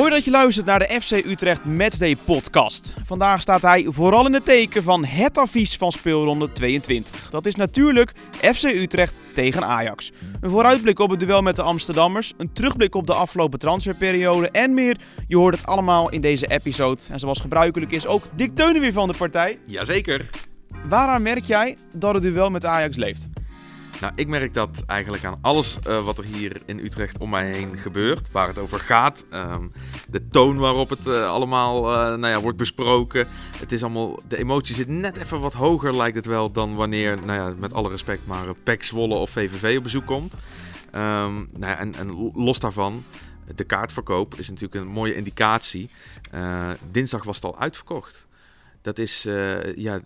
Mooi dat je luistert naar de FC Utrecht Matchday podcast. Vandaag staat hij vooral in het teken van het advies van speelronde 22. Dat is natuurlijk FC Utrecht tegen Ajax. Een vooruitblik op het duel met de Amsterdammers, een terugblik op de afgelopen transferperiode en meer. Je hoort het allemaal in deze episode. En zoals gebruikelijk is ook Dick Teunen weer van de partij. Jazeker. Waaraan merk jij dat het duel met Ajax leeft? Nou, ik merk dat eigenlijk aan alles uh, wat er hier in Utrecht om mij heen gebeurt, waar het over gaat. Um, de toon waarop het uh, allemaal uh, nou ja, wordt besproken. Het is allemaal, de emotie zit net even wat hoger, lijkt het wel, dan wanneer, nou ja, met alle respect, maar PEC Zwolle of VVV op bezoek komt. Um, nou ja, en, en los daarvan, de kaartverkoop is natuurlijk een mooie indicatie. dinsdag was het al uitverkocht. Dat is, ja,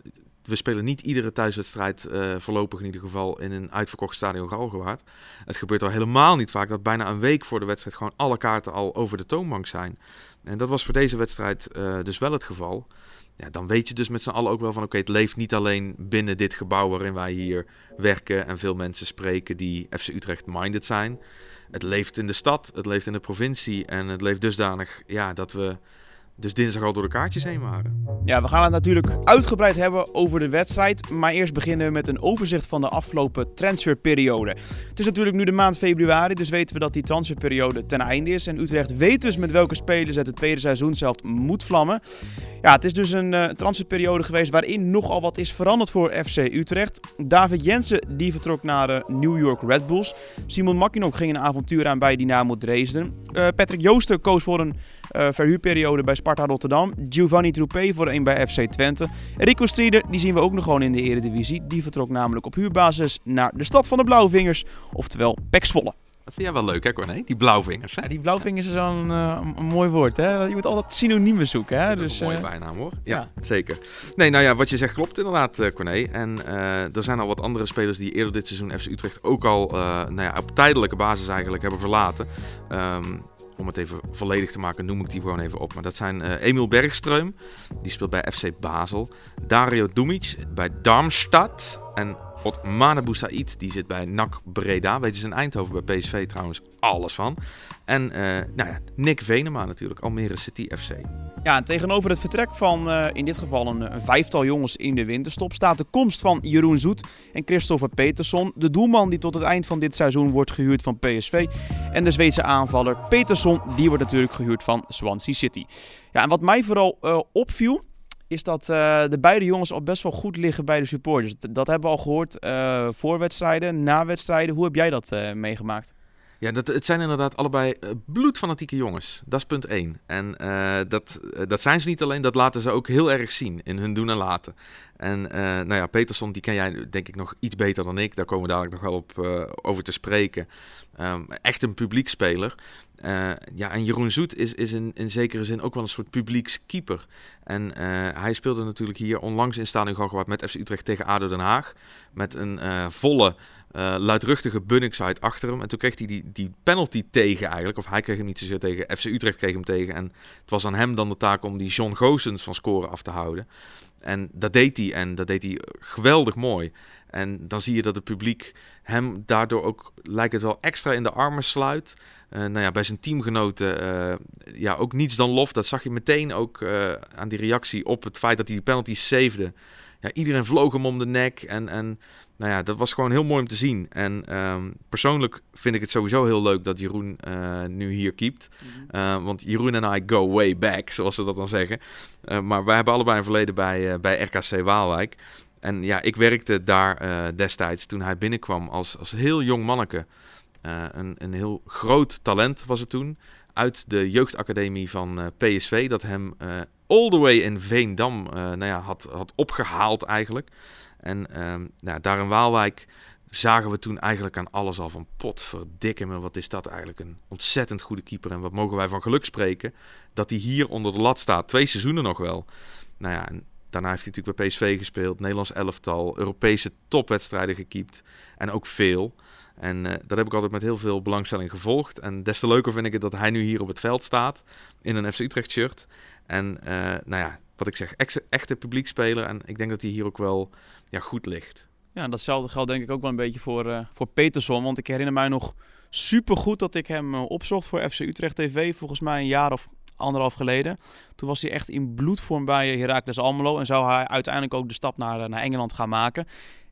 we spelen niet iedere thuiswedstrijd, uh, voorlopig in ieder geval, in een uitverkocht stadion Galgenwaard. Het gebeurt al helemaal niet vaak dat bijna een week voor de wedstrijd gewoon alle kaarten al over de toonbank zijn. En dat was voor deze wedstrijd uh, dus wel het geval. Ja, dan weet je dus met z'n allen ook wel van oké, het leeft niet alleen binnen dit gebouw waarin wij hier werken en veel mensen spreken die FC Utrecht minded zijn. Het leeft in de stad, het leeft in de provincie en het leeft dusdanig ja, dat we dus dinsdag al door de kaartjes heen waren. Ja, we gaan het natuurlijk uitgebreid hebben over de wedstrijd. Maar eerst beginnen we met een overzicht van de afgelopen transferperiode. Het is natuurlijk nu de maand februari, dus weten we dat die transferperiode ten einde is. En Utrecht weet dus met welke spelers het de tweede seizoen zelf moet vlammen. Ja, het is dus een uh, transferperiode geweest waarin nogal wat is veranderd voor FC Utrecht. David Jensen die vertrok naar de New York Red Bulls. Simon Makinok ging een avontuur aan bij Dynamo Dresden. Uh, Patrick Jooster koos voor een uh, verhuurperiode bij Sparta Rotterdam. Giovanni Troupé voor een bij FC Twente. Rico Strieder, die zien we ook nog gewoon in de Eredivisie. Die vertrok namelijk op huurbasis naar de stad van de Blauwvingers, oftewel Pek Zwolle. Dat vind jij wel leuk, hè, Corné? Die blauwvingers. Hè? Ja, die blauwvingers is wel een, uh, een, mooi woord, hè? Je moet altijd synoniemen zoeken, hè? Dat is dus, een mooie uh, bijnaam, hoor. Ja, ja, zeker. Nee, nou ja, wat je zegt klopt inderdaad, Corné. En er zijn al wat andere spelers die eerder dit seizoen FC Utrecht ook al nou ja, op tijdelijke basis eigenlijk hebben verlaten. Um, om het even volledig te maken, noem ik die gewoon even op. Maar dat zijn uh, Emil Bergström, die speelt bij FC Basel. Dario Dumic bij Darmstadt. En Otmane Boussaid, die zit bij NAC Breda. Weet je, zijn Eindhoven bij PSV trouwens alles van. En uh, nou ja, Nick Venema natuurlijk, Almere City FC. Ja, tegenover het vertrek van uh, in dit geval een, vijftal jongens in de winterstop staat de komst van Jeroen Zoet en Christopher Peterson. De doelman die tot het eind van dit seizoen wordt gehuurd van PSV. En de Zweedse aanvaller Peterson, die wordt natuurlijk gehuurd van Swansea City. Ja, en wat mij vooral uh, opviel, is dat uh, de beide jongens al best wel goed liggen bij de supporters. Dat hebben we al gehoord uh, voor wedstrijden, na wedstrijden. Hoe heb jij dat uh, meegemaakt? Ja, dat, het zijn inderdaad allebei bloedfanatieke jongens. Dat is punt één. En dat, dat zijn ze niet alleen, dat laten ze ook heel erg zien in hun doen en laten. En nou ja, Peterson, die ken jij denk ik nog iets beter dan ik. Daar komen we dadelijk nog wel op over te spreken. Um, echt een publiekspeler. Uh, ja, en Jeroen Zoet is, is in, in zekere zin ook wel een soort publiekskeeper. En hij speelde natuurlijk hier onlangs in Stadion Galgenwaard met FC Utrecht tegen ADO Den Haag. Met een uh, volle, luidruchtige Bunningside achter hem. En toen kreeg hij die, die penalty tegen eigenlijk. Of hij kreeg hem niet zozeer tegen, FC Utrecht kreeg hem tegen. En het was aan hem dan de taak om die John Goossens van scoren af te houden. En dat deed hij en dat deed hij geweldig mooi. En dan zie je dat het publiek hem daardoor ook, lijkt het wel, extra in de armen sluit. Uh, nou ja, bij zijn teamgenoten ja, ook niets dan lof. Dat zag je meteen ook aan die reactie op het feit dat hij die penalty savede. Ja, iedereen vloog hem om de nek. En, en nou ja, dat was gewoon heel mooi om te zien. En um, persoonlijk vind ik het sowieso heel leuk dat Jeroen nu hier keept. Mm -hmm. want Jeroen en I go way back, zoals ze dat dan zeggen. maar wij hebben allebei een verleden bij, bij RKC Waalwijk. En ja, ik werkte daar destijds toen hij binnenkwam als, als heel jong manneke. Een, een heel groot talent was het toen. Uit de jeugdacademie van PSV. Dat hem all the way in Veendam nou ja, had, had opgehaald eigenlijk. En ehm, nou, daar in Waalwijk zagen we toen eigenlijk aan alles al van potverdikke me. Wat is dat eigenlijk een ontzettend goede keeper. En wat mogen wij van geluk spreken. Dat hij hier onder de lat staat. Twee seizoenen nog wel. Nou ja, Daarna heeft hij natuurlijk bij PSV gespeeld, Nederlands elftal, Europese topwedstrijden gekiept en ook veel. En uh, dat heb ik altijd met heel veel belangstelling gevolgd. En des te leuker vind ik het dat hij nu hier op het veld staat in een FC Utrecht shirt. En uh, nou ja, wat ik zeg, echte, publiekspeler. En ik denk dat hij hier ook wel ja, goed ligt. Ja, datzelfde geldt denk ik ook wel een beetje voor, uh, voor Peterson. Want ik herinner mij nog super goed dat ik hem opzocht voor FC Utrecht TV. Volgens mij een jaar of anderhalf geleden. Toen was hij echt in bloedvorm bij Heracles Almelo en zou hij uiteindelijk ook de stap naar, naar Engeland gaan maken.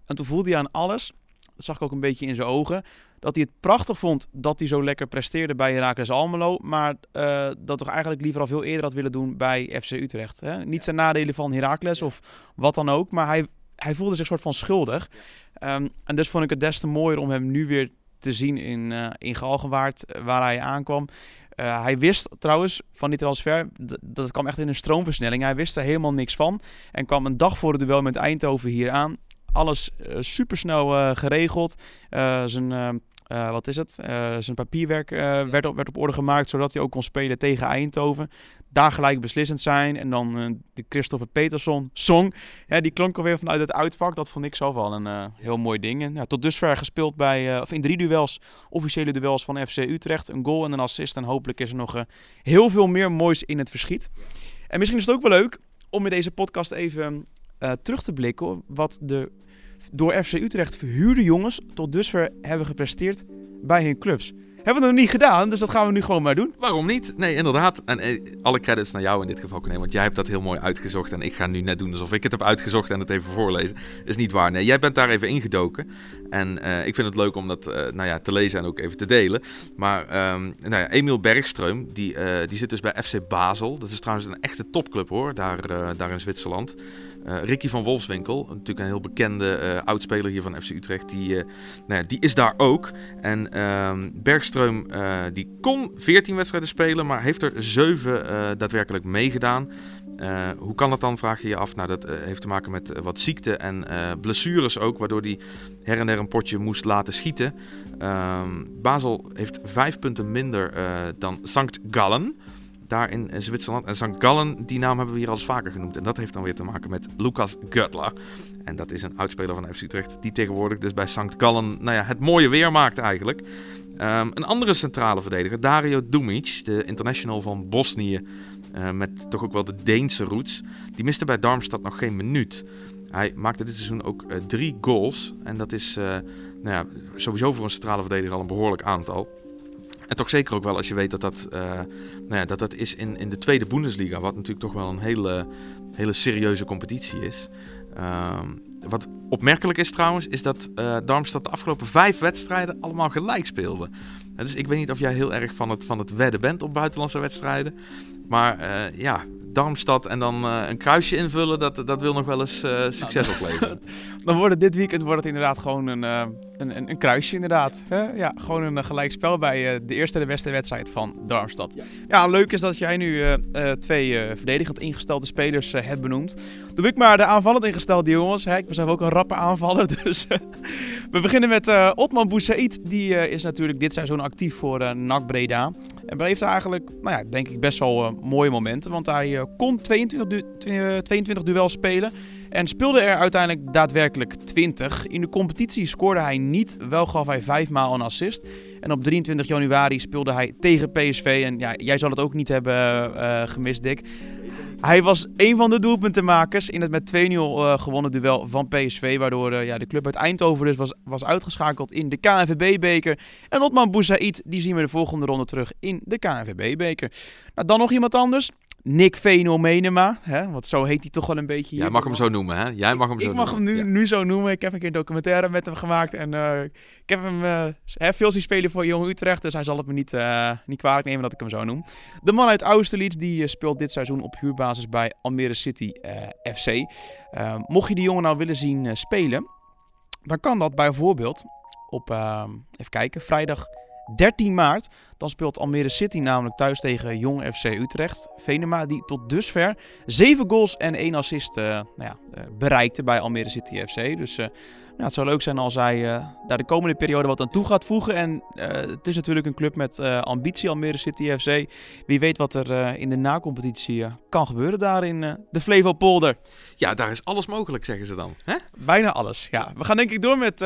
En toen voelde hij aan alles, dat zag ik ook een beetje in zijn ogen, dat hij het prachtig vond dat hij zo lekker presteerde bij Heracles Almelo. Maar uh, dat toch eigenlijk liever al veel eerder had willen doen bij FC Utrecht. Hè? Niet zijn nadelen van Heracles of wat dan ook. Maar hij, hij voelde zich soort van schuldig. Um, en dus vond ik het des te mooier om hem nu weer te zien in, uh, in Galgenwaard, waar hij aankwam. Uh, hij wist trouwens van die transfer, dat kwam echt in een stroomversnelling. Hij wist er helemaal niks van. En kwam een dag voor het duel met Eindhoven hier aan. Alles uh, supersnel uh, geregeld. zijn uh, wat is het? Uh, zijn papierwerk uh, werd, op, werd op orde gemaakt, zodat hij ook kon spelen tegen Eindhoven. Daar gelijk beslissend zijn. En dan de Christopher Peterson song. Die klonk alweer vanuit het uitvak. Dat vond ik zelf wel een heel mooi ding. En, ja, tot dusver gespeeld bij, of in drie duels, officiële duels van FC Utrecht. Een goal en een assist. En hopelijk is er nog heel veel meer moois in het verschiet. En misschien is het ook wel leuk om in deze podcast even terug te blikken wat de door FC Utrecht verhuurde jongens tot dusver hebben gepresteerd bij hun clubs. Hebben we nog niet gedaan, dus dat gaan we nu gewoon maar doen. Waarom niet? Nee, inderdaad. En eh, alle credits naar jou in dit geval, Corné, want jij hebt dat heel mooi uitgezocht. En ik ga nu net doen alsof ik het heb uitgezocht en het even voorlezen. Is niet waar. Nee, jij bent daar even ingedoken. En uh, ik vind het leuk om dat uh, nou ja, te lezen en ook even te delen. Maar um, nou ja, Emiel Bergström, die, die zit dus bij FC Basel. Dat is trouwens een echte topclub hoor, daar, daar in Zwitserland. Uh, Ricky van Wolfswinkel, natuurlijk een heel bekende uh, oudspeler hier van FC Utrecht, die, uh, nou ja, die is daar ook. En ehm, Bergström die kon 14 wedstrijden spelen, maar heeft er 7 daadwerkelijk meegedaan. hoe kan dat dan, vraag je je af. Nou, dat heeft te maken met wat ziekte en blessures ook, waardoor hij her en der een potje moest laten schieten. Ehm, Basel heeft 5 punten minder dan Sankt Gallen daar in Zwitserland. En St. Gallen, die naam hebben we hier al eens vaker genoemd. En dat heeft dan weer te maken met Lucas Göttler. En dat is een oudspeler van FC Utrecht, die tegenwoordig dus bij St. Gallen nou ja, het mooie weer maakt eigenlijk. Um, een andere centrale verdediger, Dario Dumic, de international van Bosnië, uh, met toch ook wel de Deense roots. Die miste bij Darmstad nog geen minuut. Hij maakte dit seizoen ook uh, drie goals. En dat is nou ja, sowieso voor een centrale verdediger al een behoorlijk aantal. En toch zeker ook wel als je weet dat dat, uh, nou ja, dat, dat is in, in de tweede Bundesliga, wat natuurlijk toch wel een hele, hele serieuze competitie is. Uh, wat opmerkelijk is trouwens, is dat uh, Darmstad de afgelopen vijf wedstrijden allemaal gelijk speelde. Dus ik weet niet of jij heel erg van het, van het wedden bent op buitenlandse wedstrijden. Maar uh, ja, Darmstad en dan uh, een kruisje invullen, dat, dat wil nog wel eens uh, succes nou, opleveren. dan wordt het dit weekend wordt het inderdaad gewoon een, uh, een, een, een, kruisje inderdaad. Hè? Ja, gewoon een gelijk spel bij de eerste en de beste wedstrijd van Darmstad. Ja. ja, leuk is dat jij nu twee verdedigend ingestelde spelers hebt benoemd. Doe ik maar de aanvallend ingestelde jongens. Hè? Ik ben zelf ook een rappe aanvaller, dus we beginnen met Otman Boussaid. Die is natuurlijk dit seizoen actief voor NAC Breda. En heeft eigenlijk, nou ja, denk ik best wel mooie momenten, want hij kon 22, du 22 duels spelen. En speelde er uiteindelijk daadwerkelijk 20. In de competitie scoorde hij niet, wel gaf hij 5 maal een assist. En op 23 januari speelde hij tegen PSV. En ja, jij zal het ook niet hebben uh, gemist, Dick. Hij was een van de doelpuntenmakers in het met 2-0 uh, gewonnen duel van PSV. Waardoor ja, de club uit Eindhoven dus was, was uitgeschakeld in de KNVB-beker. En Otman Boussaid, die zien we de volgende ronde terug in de KNVB-beker. Nou, dan nog iemand anders. Nick Fenomenema, hè? want zo heet hij toch wel een beetje. Jij mag hem zo noemen, hè? Jij mag hem ik, zo ik mag noemen. hem nu, ja. nu zo noemen. Ik heb een keer een documentaire met hem gemaakt en uh, ik heb hem uh, veel zien spelen voor Jong Utrecht, dus hij zal het me niet, uh, niet kwalijk nemen dat ik hem zo noem. De man uit Austerlitz die speelt dit seizoen op huurbasis bij Almere City FC. mocht je die jongen nou willen zien spelen, dan kan dat bijvoorbeeld op, even kijken, vrijdag 13 maart. Dan speelt Almere City namelijk thuis tegen Jong FC Utrecht. Venema die tot dusver 7 goals en 1 assist uh, nou ja, uh, bereikte bij Almere City FC. Dus uh, nou, het zou leuk zijn als hij daar de komende periode wat aan toe gaat voegen. En het is natuurlijk een club met ambitie, Almere City FC. Wie weet wat er in de nacompetitie kan gebeuren daar in de Flevopolder. Ja, daar is alles mogelijk, zeggen ze dan. Hè? Bijna alles, ja. We gaan denk ik door met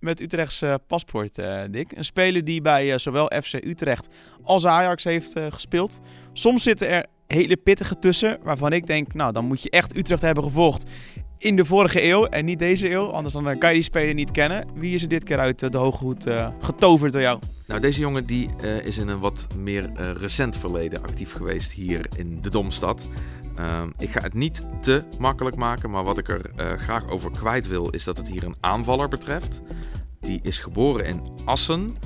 met Utrechts uh, paspoort, uh, Dick. Een speler die bij uh, zowel FC Utrecht als Ajax heeft gespeeld. Soms zitten er hele pittige tussen, waarvan ik denk, nou, dan moet je echt Utrecht hebben gevolgd. In de vorige eeuw en niet deze eeuw. Anders dan eh, kan je die speler niet kennen. Wie is er dit keer uit de hoge hoed getoverd door jou? Nou, deze jongen die, is in een wat meer recent verleden actief geweest hier in de Domstad. Ehm, ik ga het niet te makkelijk maken, maar wat ik er graag over kwijt wil, is dat het hier een aanvaller betreft. Die is geboren in Assen,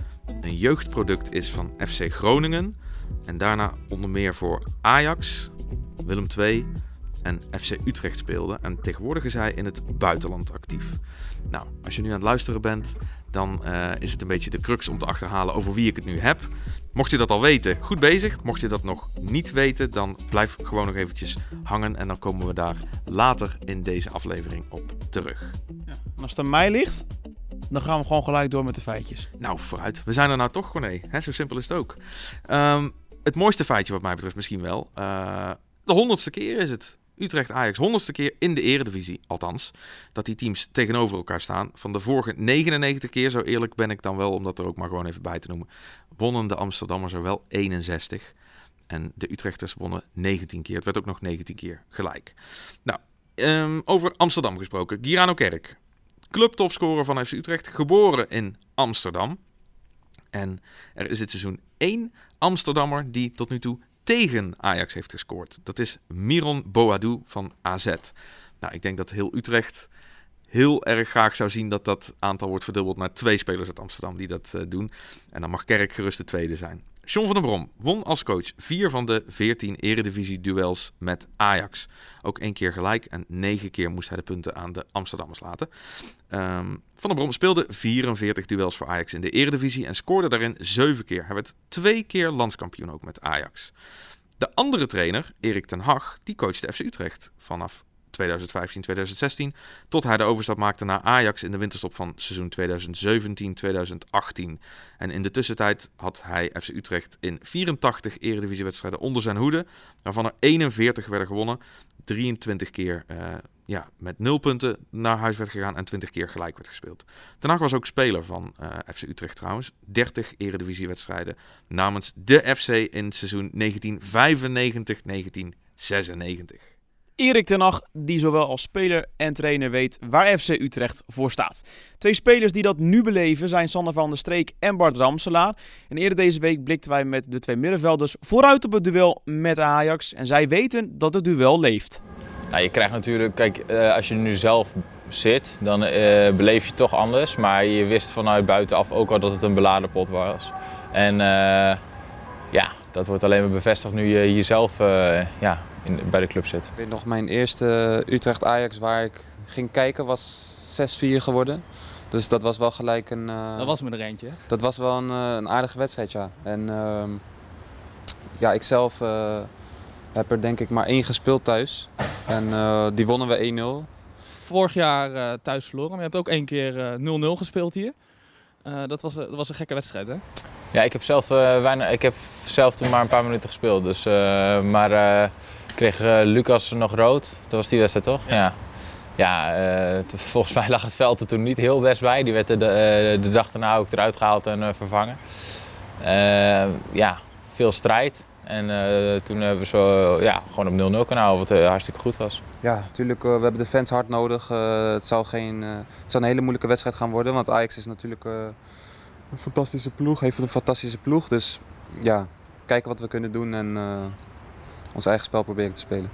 een jeugdproduct is van FC Groningen en daarna onder meer voor Ajax, Willem II en FC Utrecht speelde. En tegenwoordig is hij in het buitenland actief. Nou, als je nu aan het luisteren bent, dan uh, is het een beetje de crux om te achterhalen over wie ik het nu heb. Mocht je dat al weten, goed bezig. Mocht je dat nog niet weten, dan blijf gewoon nog eventjes hangen. En dan komen we daar later in deze aflevering op terug. Ja, als het aan mij ligt, dan gaan we gewoon gelijk door met de feitjes. Nou, vooruit. We zijn er nou toch, gewoon Hè? Zo simpel is het ook. Um, het mooiste feitje wat mij betreft misschien wel. Uh, de honderdste keer is het. Utrecht-Ajax, honderdste keer in de eredivisie, althans. Dat die teams tegenover elkaar staan. Van de vorige 99 keer, zo eerlijk ben ik dan wel, om dat er ook maar gewoon even bij te noemen. Wonnen de Amsterdammers er wel 61. En de Utrechters wonnen 19 keer. Het werd ook nog 19 keer gelijk. Nou, um, over Amsterdam gesproken. Girano Kerk, clubtopscorer van FC Utrecht, geboren in Amsterdam. En er is dit seizoen één Amsterdammer die tot nu toe tegen Ajax heeft gescoord. Dat is Miron Boadou van AZ. Nou, ik denk dat heel Utrecht heel erg graag zou zien dat dat aantal wordt verdubbeld naar twee spelers uit Amsterdam die dat uh, doen. En dan mag Kerk gerust de tweede zijn. John van der Brom won als coach vier van de veertien eredivisie-duels met Ajax. Ook één keer gelijk en negen keer moest hij de punten aan de Amsterdammers laten. Um, van der Brom speelde 44 duels voor Ajax in de eredivisie en scoorde daarin zeven keer. Hij werd twee keer landskampioen ook met Ajax. De andere trainer, Erik ten Hag, die coachte FC Utrecht vanaf 2015, 2016. Tot hij de overstap maakte naar Ajax in de winterstop van seizoen 2017-2018. En in de tussentijd had hij FC Utrecht in 84 eredivisiewedstrijden onder zijn hoede. Waarvan er 41 werden gewonnen. 23 keer uh, ja, met 0 punten naar huis werd gegaan en 20 keer gelijk werd gespeeld. Ten was ook speler van eh, FC Utrecht trouwens. 30 eredivisiewedstrijden namens de FC in seizoen 1995-1996. Erik ten Hag, die zowel als speler en trainer weet waar FC Utrecht voor staat. Twee spelers die dat nu beleven zijn Sander van der Streek en Bart Ramselaar. En eerder deze week blikten wij met de twee middenvelders vooruit op het duel met Ajax. En zij weten dat het duel leeft. Nou, je krijgt natuurlijk, kijk, eh, als je nu zelf zit, dan uh, beleef je toch anders. Maar je wist vanuit buitenaf ook al dat het een beladen pot was. En uh, ja, dat wordt alleen maar bevestigd nu je jezelf ja, in, bij de club zit. Ik weet nog, mijn eerste Utrecht-Ajax waar ik ging kijken was 6-4 geworden. Dus dat was wel gelijk een... Uh, dat was me er eentje. Dat was wel een, uh, een aardige wedstrijd, ja. En uh, ja, ik zelf eh, heb er denk ik maar één gespeeld thuis. En die wonnen we 1-0. Vorig jaar thuis verloren, maar je hebt ook één keer 0-0 gespeeld hier. dat, was, dat was een gekke wedstrijd, hè? Ja, ik heb zelf, weinig, ik heb zelf toen maar een paar minuten gespeeld. Dus, maar kreeg uh, Lucas nog rood. Dat was die wedstrijd toch? Ja. Ja, uh, volgens mij lag het veld er toen niet heel best bij. Die werd de, de, de dag daarna ook eruit gehaald en uh, vervangen. ja, veel strijd. En toen hebben we zo ja, gewoon op 0-0 kunnen houden, wat hartstikke goed was. Ja, natuurlijk, we hebben de fans hard nodig. het, zou geen, het zou een hele moeilijke wedstrijd gaan worden, want Ajax is natuurlijk een fantastische ploeg, heeft een fantastische ploeg. Dus ja, kijken wat we kunnen doen en ons eigen spel proberen te spelen.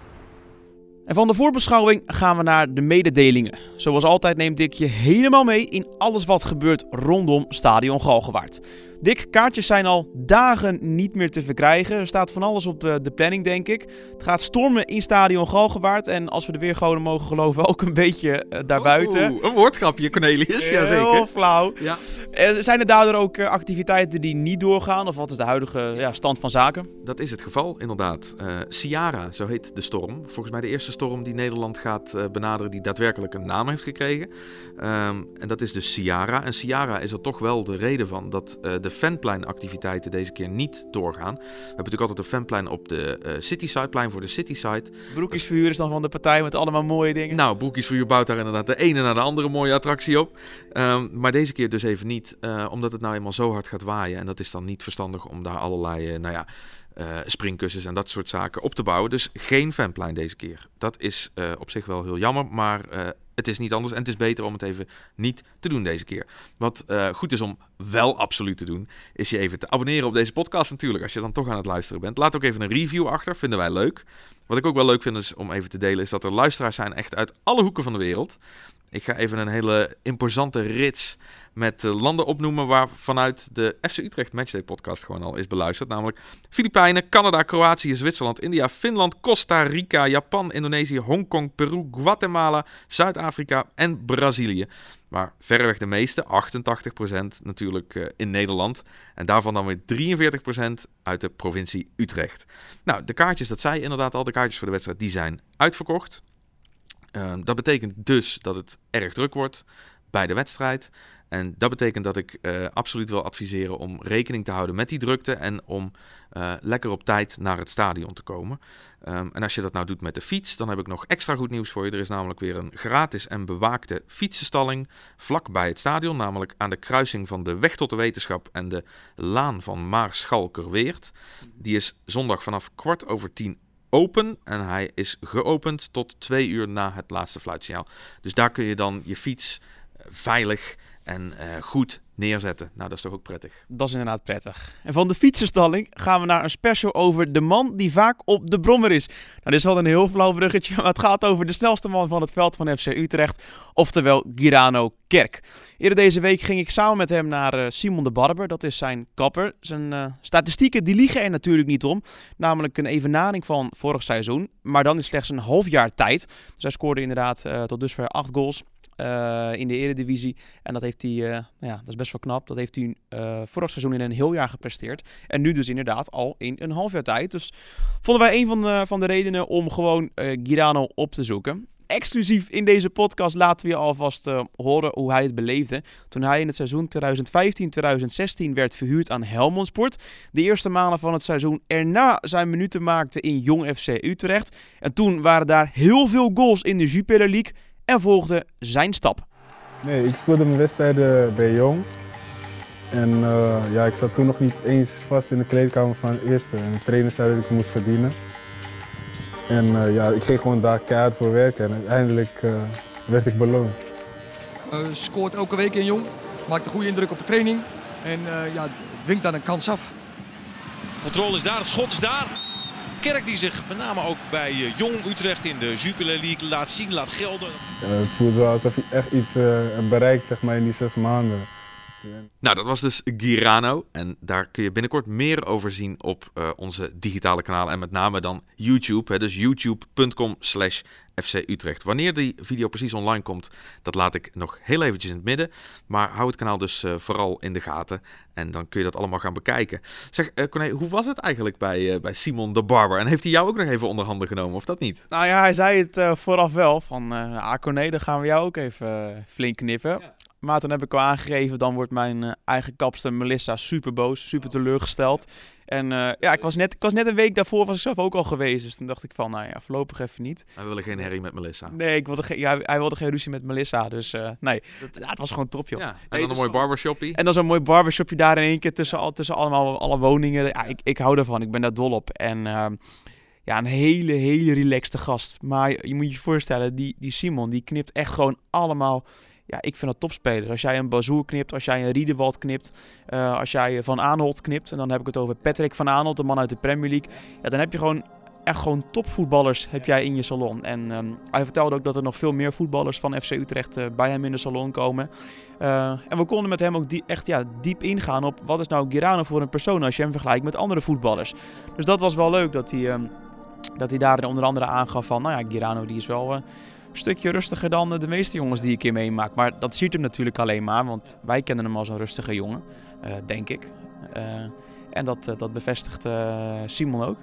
En van de voorbeschouwing gaan we naar de mededelingen. Zoals altijd neemt ik je helemaal mee in alles wat gebeurt rondom Stadion Galgenwaard. Dik, kaartjes zijn al dagen niet meer te verkrijgen. Er staat van alles op de, de planning, denk ik. Het gaat stormen in Stadion Galgenwaard. En als we de weergoden mogen geloven, ook een beetje uh, daarbuiten. Oeh, een woordgrapje, Cornelius. Jazeker. Heel flauw. Ja. Uh, zijn er daardoor ook uh, activiteiten die niet doorgaan? Of wat is de huidige ja, stand van zaken? Dat is het geval, inderdaad. Ciara, zo heet de storm. Volgens mij de eerste storm die Nederland gaat benaderen, die daadwerkelijk een naam heeft gekregen. Um, en dat is dus Ciara. En Ciara is er toch wel de reden van dat de de fanpleinactiviteiten deze keer niet doorgaan. We hebben natuurlijk altijd een fanplein op de uh, Cityside, plein voor de Cityside. Broekjes verhuur is dan van de partij met allemaal mooie dingen. Nou, Broekjes verhuur bouwt daar inderdaad de ene naar de andere mooie attractie op. Um, maar deze keer dus even niet, uh, omdat het nou eenmaal zo hard gaat waaien. En dat is dan niet verstandig om daar allerlei, uh, nou ja uh, springkussens en dat soort zaken op te bouwen. Dus geen fanplein deze keer. Dat is uh, op zich wel heel jammer, maar uh, het is niet anders. En het is beter om het even niet te doen deze keer. Wat goed is om wel absoluut te doen, is je even te abonneren op deze podcast natuurlijk. Als je dan toch aan het luisteren bent. Laat ook even een review achter, vinden wij leuk. Wat ik ook wel leuk vind is om even te delen, is dat er luisteraars zijn echt uit alle hoeken van de wereld. Ik ga even een hele imposante rits met landen opnoemen waar vanuit de FC Utrecht Matchday podcast gewoon al is beluisterd. Namelijk Filipijnen, Canada, Kroatië, Zwitserland, India, Finland, Costa Rica, Japan, Indonesië, Hongkong, Peru, Guatemala, Zuid-Afrika en Brazilië. Maar verreweg de meeste, 88% natuurlijk uh, in Nederland. En daarvan dan weer 43% uit de provincie Utrecht. Nou, de kaartjes, dat zei inderdaad al, de kaartjes voor de wedstrijd, die zijn uitverkocht. Uh, dat betekent dus dat het erg druk wordt bij de wedstrijd. En dat betekent dat ik uh, absoluut wil adviseren om rekening te houden met die drukte en om uh, lekker op tijd naar het stadion te komen. Um, en als je dat nou doet met de fiets, dan heb ik nog extra goed nieuws voor je. Er is namelijk weer een gratis en bewaakte fietsenstalling vlak bij het stadion, namelijk aan de kruising van de Weg tot de Wetenschap en de Laan van Maarschalkerweert. Die is zondag vanaf kwart over tien open en hij is geopend tot twee uur na het laatste fluitsignaal. Dus daar kun je dan je fiets veilig en uh, goed neerzetten. Nou, dat is toch ook prettig? Dat is inderdaad prettig. En van de fietsenstalling gaan we naar een special over de man die vaak op de brommer is. Nou, dit is wel een heel flauw bruggetje, maar het gaat over de snelste man van het veld van FC Utrecht, oftewel Girano Kerk. Eerder deze week ging ik samen met hem naar uh, Simon de Barber, dat is zijn kapper. Zijn uh, statistieken die liegen er natuurlijk niet om, namelijk een evenaring van vorig seizoen, maar dan in slechts een half jaar tijd. Dus hij scoorde inderdaad uh, tot dusver acht goals. Uh, in de Eredivisie. En dat heeft hij, uh, nou ja, dat is best wel knap. Dat heeft hij uh, vorig seizoen in een heel jaar gepresteerd. En nu dus inderdaad al in een half jaar tijd. Dus vonden wij een van de, van de redenen om gewoon Girano op te zoeken. Exclusief in deze podcast laten we je alvast horen hoe hij het beleefde. Toen hij in het seizoen 2015-2016 werd verhuurd aan Helmond Sport. De eerste maanden van het seizoen erna zijn minuten maakte in Jong FC Utrecht. En toen waren daar heel veel goals in de Jupiler League en volgde zijn stap. Nee, ik speelde mijn wedstrijden bij Jong. En uh, ja, ik zat toen nog niet eens vast in de kleedkamer van het eerste. En de trainer zei dat ik moest verdienen. En uh, ja, ik ging gewoon daar keihard voor werken. En uiteindelijk uh, werd ik beloond. scoort elke week in Jong. Maakt een goede indruk op de training. En ja, dwingt dan een kans af. Controle is daar, het schot is daar. Kerk die zich met name ook bij uh, Jong Utrecht in de Jupiler League laat zien, laat gelden. Het voelt wel alsof hij echt iets uh, bereikt zeg maar, in die zes maanden. Nou, dat was dus Girano. En daar kun je binnenkort meer over zien op uh, onze digitale kanalen. En met name dan YouTube. Hè, dus youtube.com slash FC Utrecht. Wanneer die video precies online komt, dat laat ik nog heel eventjes in het midden. Maar hou het kanaal dus uh, vooral in de gaten. En dan kun je dat allemaal gaan bekijken. Zeg, uh, Corné, hoe was het eigenlijk bij, uh, bij Simon de Barber? En heeft hij jou ook nog even onder handen genomen, of dat niet? Nou ja, hij zei het vooraf wel. Van, ah Corné, dan gaan we jou ook even flink knippen. Ja. Maar toen heb ik al aangegeven, dan wordt mijn uh, eigen kapster Melissa super boos, super teleurgesteld. En uh, ja, ik was, net, ik was net een week daarvoor was ik zelf ook al geweest. Dus toen dacht ik van, nou ja, voorlopig even niet. Hij wilde geen herrie met Melissa. Nee, ik wilde geen, ja, hij wilde geen ruzie met Melissa. Dus uh, nee, dat, ja, het was gewoon top, joh. Ja, en nee, dan een mooi barbershopje. En dan zo'n mooi barbershopje daar in één keer tussen, al, tussen allemaal alle woningen. Ja, ik, ik hou ervan, ik ben daar dol op. En uh, ja, een hele, hele relaxte gast. Maar je moet je voorstellen, die, die Simon, die knipt echt gewoon allemaal ja, ik vind dat topspelers. Als jij een Bazoer knipt, als jij een Riedewald knipt, uh, als jij Van Aanholt knipt, en dan heb ik het over Patrick Van Aanholt, de man uit de Premier League, ja, dan heb je gewoon echt gewoon topvoetballers heb jij in je salon. En um, hij vertelde ook dat er nog veel meer voetballers van FC Utrecht uh, bij hem in de salon komen. Uh, en we konden met hem ook die, echt ja, diep ingaan op wat is nou Girano voor een persoon als je hem vergelijkt met andere voetballers. Dus dat was wel leuk dat hij, um, dat hij daar onder andere aangaf van, nou ja, Girano die is wel... Uh, stukje rustiger dan de meeste jongens die ik hier meemaak. Maar dat ziet hem natuurlijk alleen maar, want wij kennen hem als een rustige jongen, uh, denk ik. Uh, en dat, uh, dat bevestigt Simon ook.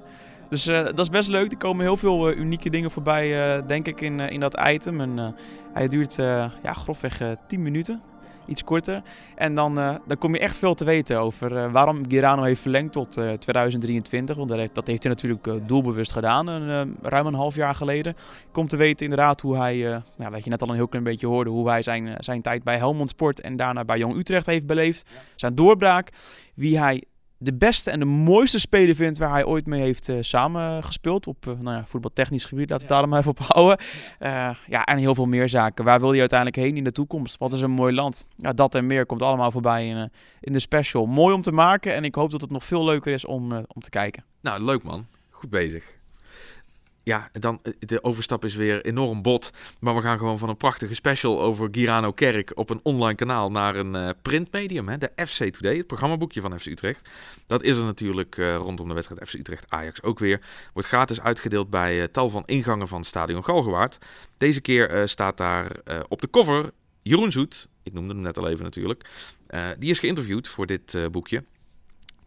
Dus dat is best leuk. Er komen heel veel unieke dingen voorbij, denk ik, in, in dat item. En hij duurt ja, grofweg 10 minuten. Iets korter. En dan, uh, dan kom je echt veel te weten over uh, waarom Girano heeft verlengd tot uh, 2023. Want dat heeft, dat heeft hij natuurlijk doelbewust gedaan, een, ruim een half jaar geleden. Komt te weten inderdaad hoe hij, nou, wat je net al een heel klein beetje hoorde, hoe hij zijn, zijn tijd bij Helmond Sport en daarna bij Jong Utrecht heeft beleefd. Zijn doorbraak, wie hij de beste en de mooiste speler vindt waar hij ooit mee heeft uh, samengespeeld. Op uh, nou ja, voetbaltechnisch gebied, laten we het daar maar even op houden. Uh, ja, en heel veel meer zaken. Waar wil hij uiteindelijk heen in de toekomst? Wat is een mooi land? Ja, dat en meer komt allemaal voorbij in, in de special. Mooi om te maken en ik hoop dat het nog veel leuker is om, om te kijken. Nou, leuk man. Goed bezig ja, dan eh, de overstap is weer enorm bot. Maar we gaan gewoon van een prachtige special over Girano Kerk op een online kanaal naar een uh, printmedium. De FC Today, het programmaboekje van FC Utrecht. Dat is er natuurlijk uh, rondom de wedstrijd FC Utrecht Ajax ook weer. Wordt gratis uitgedeeld bij tal van ingangen van Stadion Galgenwaard. Deze keer staat daar op de cover Jeroen Zoet. Ik noemde hem net al even natuurlijk. die is geïnterviewd voor dit boekje.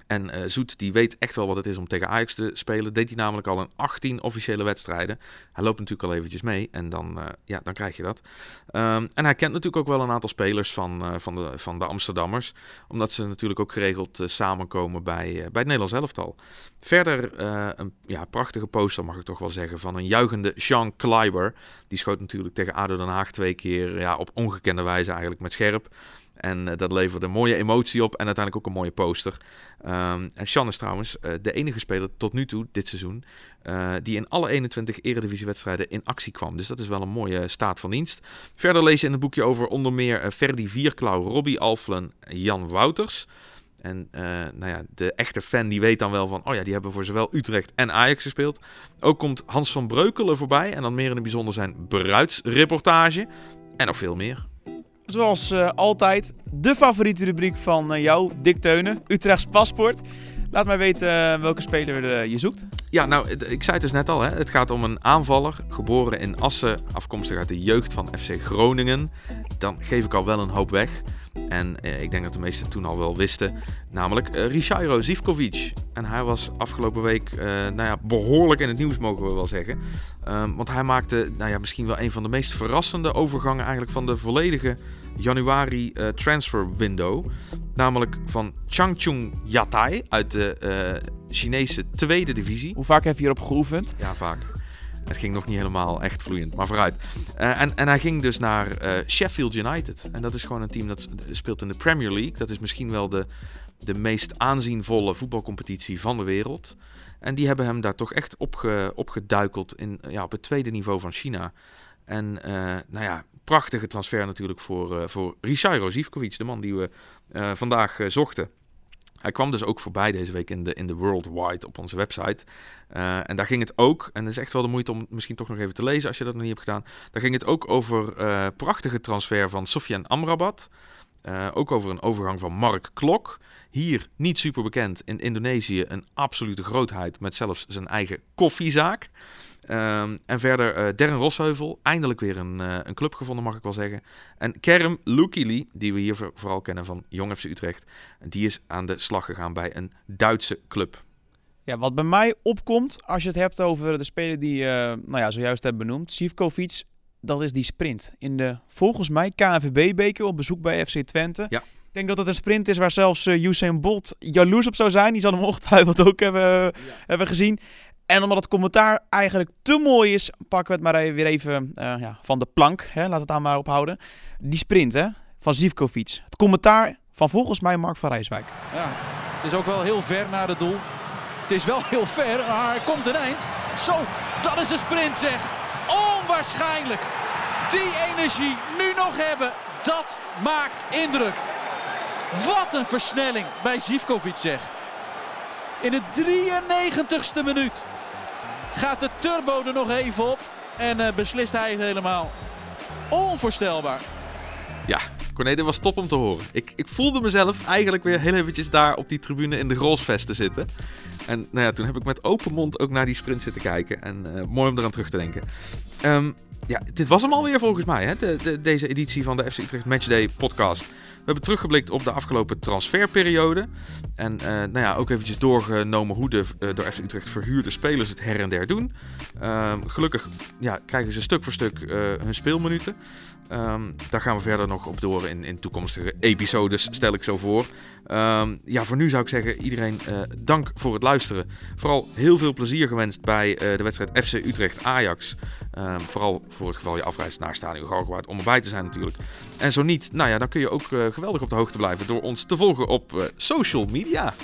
En uh, Zoet die weet echt wel wat het is om tegen Ajax te spelen. Deed hij namelijk al in 18 officiële wedstrijden. Hij loopt natuurlijk al eventjes mee en dan, uh, ja, dan krijg je dat. Um, en hij kent natuurlijk ook wel een aantal spelers van, uh, van, de, van de Amsterdammers. Omdat ze natuurlijk ook geregeld samenkomen bij, bij het Nederlands elftal. Verder een ja, prachtige poster mag ik toch wel zeggen van een juichende Sean Kleiber. Die schoot natuurlijk tegen ADO Den Haag twee keer ja, op ongekende wijze eigenlijk met scherp. En uh, dat leverde een mooie emotie op en uiteindelijk ook een mooie poster. Um, en Sean is trouwens uh, de enige speler tot nu toe dit seizoen uh, die in alle 21 eredivisiewedstrijden in actie kwam. Dus dat is wel een mooie staat van dienst. Verder lees je in het boekje over onder meer Ferdi Vierklauw, Robbie Alflen, Jan Wouters. En nou ja, de echte fan die weet dan wel van, oh ja, die hebben voor zowel Utrecht en Ajax gespeeld. Ook komt Hans van Breukelen voorbij en dan meer in het bijzonder zijn bruidsreportage en nog veel meer. Zoals uh, altijd, de favoriete rubriek van uh, jou, Dick Teunen, Utrechts Paspoort. Laat mij weten uh, welke speler je zoekt. Ja, nou, ik zei het dus net al. Hè. Het gaat om een aanvaller, geboren in Assen, afkomstig uit de jeugd van FC Groningen. Dan geef ik al wel een hoop weg. En ik denk dat de meesten toen al wel wisten. Namelijk uh, Richairo Zivkovic. En hij was afgelopen week nou ja, behoorlijk in het nieuws, mogen we wel zeggen. Um, want hij maakte nou ja, misschien wel een van de meest verrassende overgangen eigenlijk van de volledige januari uh, transfer window. Namelijk van Changchun Yatai uit de uh, Chinese tweede divisie. Hoe vaak heb je hierop geoefend? Ja, vaak. Het ging nog niet helemaal echt vloeiend, maar vooruit. Uh, en, en hij ging dus naar Sheffield United. En dat is gewoon een team dat speelt in de Premier League. Dat is misschien wel de, de meest aanzienvolle voetbalcompetitie van de wereld. En die hebben hem daar toch echt opge, opgeduikeld in, ja, op het tweede niveau van China. En nou ja, prachtige transfer natuurlijk voor, uh, voor Richairo Zivkovic, de man die we uh, vandaag uh, zochten. Hij kwam dus ook voorbij deze week in de, in de Worldwide op onze website. en daar ging het ook, en dat is echt wel de moeite om misschien toch nog even te lezen als je dat nog niet hebt gedaan. Daar ging het ook over prachtige transfer van Sofian Amrabat. Ook over een overgang van Mark Klok. Hier niet super bekend, in Indonesië een absolute grootheid met zelfs zijn eigen koffiezaak. Um, en verder uh, Darren Rosheuvel, eindelijk weer een, uh, een club gevonden mag ik wel zeggen. En Kerem Lukili, die we hier vooral kennen van Jong FC Utrecht. Die is aan de slag gegaan bij een Duitse club. Ja, wat bij mij opkomt als je het hebt over de speler die nou ja, zojuist hebt benoemd, Sivkovic, dat is die sprint. In de volgens mij KNVB-beker op bezoek bij FC Twente. Ja. Ik denk dat het een sprint is waar zelfs uh, Usain Bolt jaloers op zou zijn. Die zal hem ongetwijfeld ook hebben, ja. hebben gezien. En omdat het commentaar eigenlijk te mooi is, pakken we het maar weer even uh, ja, van de plank. Hè, laat het daar maar ophouden. Die sprint hè, van Zivkovic. Het commentaar van volgens mij Mark van Rijswijk. Ja, het is ook wel heel ver naar het doel. Het is wel heel ver, maar hij komt een eind. Zo, dat is een sprint zeg. Onwaarschijnlijk. Die energie nu nog hebben, dat maakt indruk. Wat een versnelling bij Zivkovic zeg. In de 93ste minuut gaat de turbo er nog even op en uh, beslist hij het helemaal. Onvoorstelbaar. Ja, Corné, dit was top om te horen. Ik, ik voelde mezelf eigenlijk weer heel eventjes daar op die tribune in de Grolsvest te zitten. En nou ja, toen heb ik met open mond ook naar die sprint zitten kijken. En uh, mooi om eraan terug te denken. Um, ja, dit was hem alweer volgens mij, hè? De, de, deze editie van de FC Utrecht Matchday podcast. We hebben teruggeblikt op de afgelopen transferperiode. En uh, nou ja, ook eventjes doorgenomen hoe de uh, door FC Utrecht verhuurde spelers het her en der doen. Uh, gelukkig ja, krijgen ze stuk voor stuk hun speelminuten. Um, daar gaan we verder nog op door in, in toekomstige episodes, stel ik zo voor. Um, ja, voor nu zou ik zeggen, iedereen uh, dank voor het luisteren. Vooral heel veel plezier gewenst bij uh, de wedstrijd FC Utrecht-Ajax. Um, vooral voor het geval je afreist naar Stadion Galgenwaard om erbij te zijn natuurlijk. En zo niet, nou ja, dan kun je ook uh, geweldig op de hoogte blijven door ons te volgen op social media.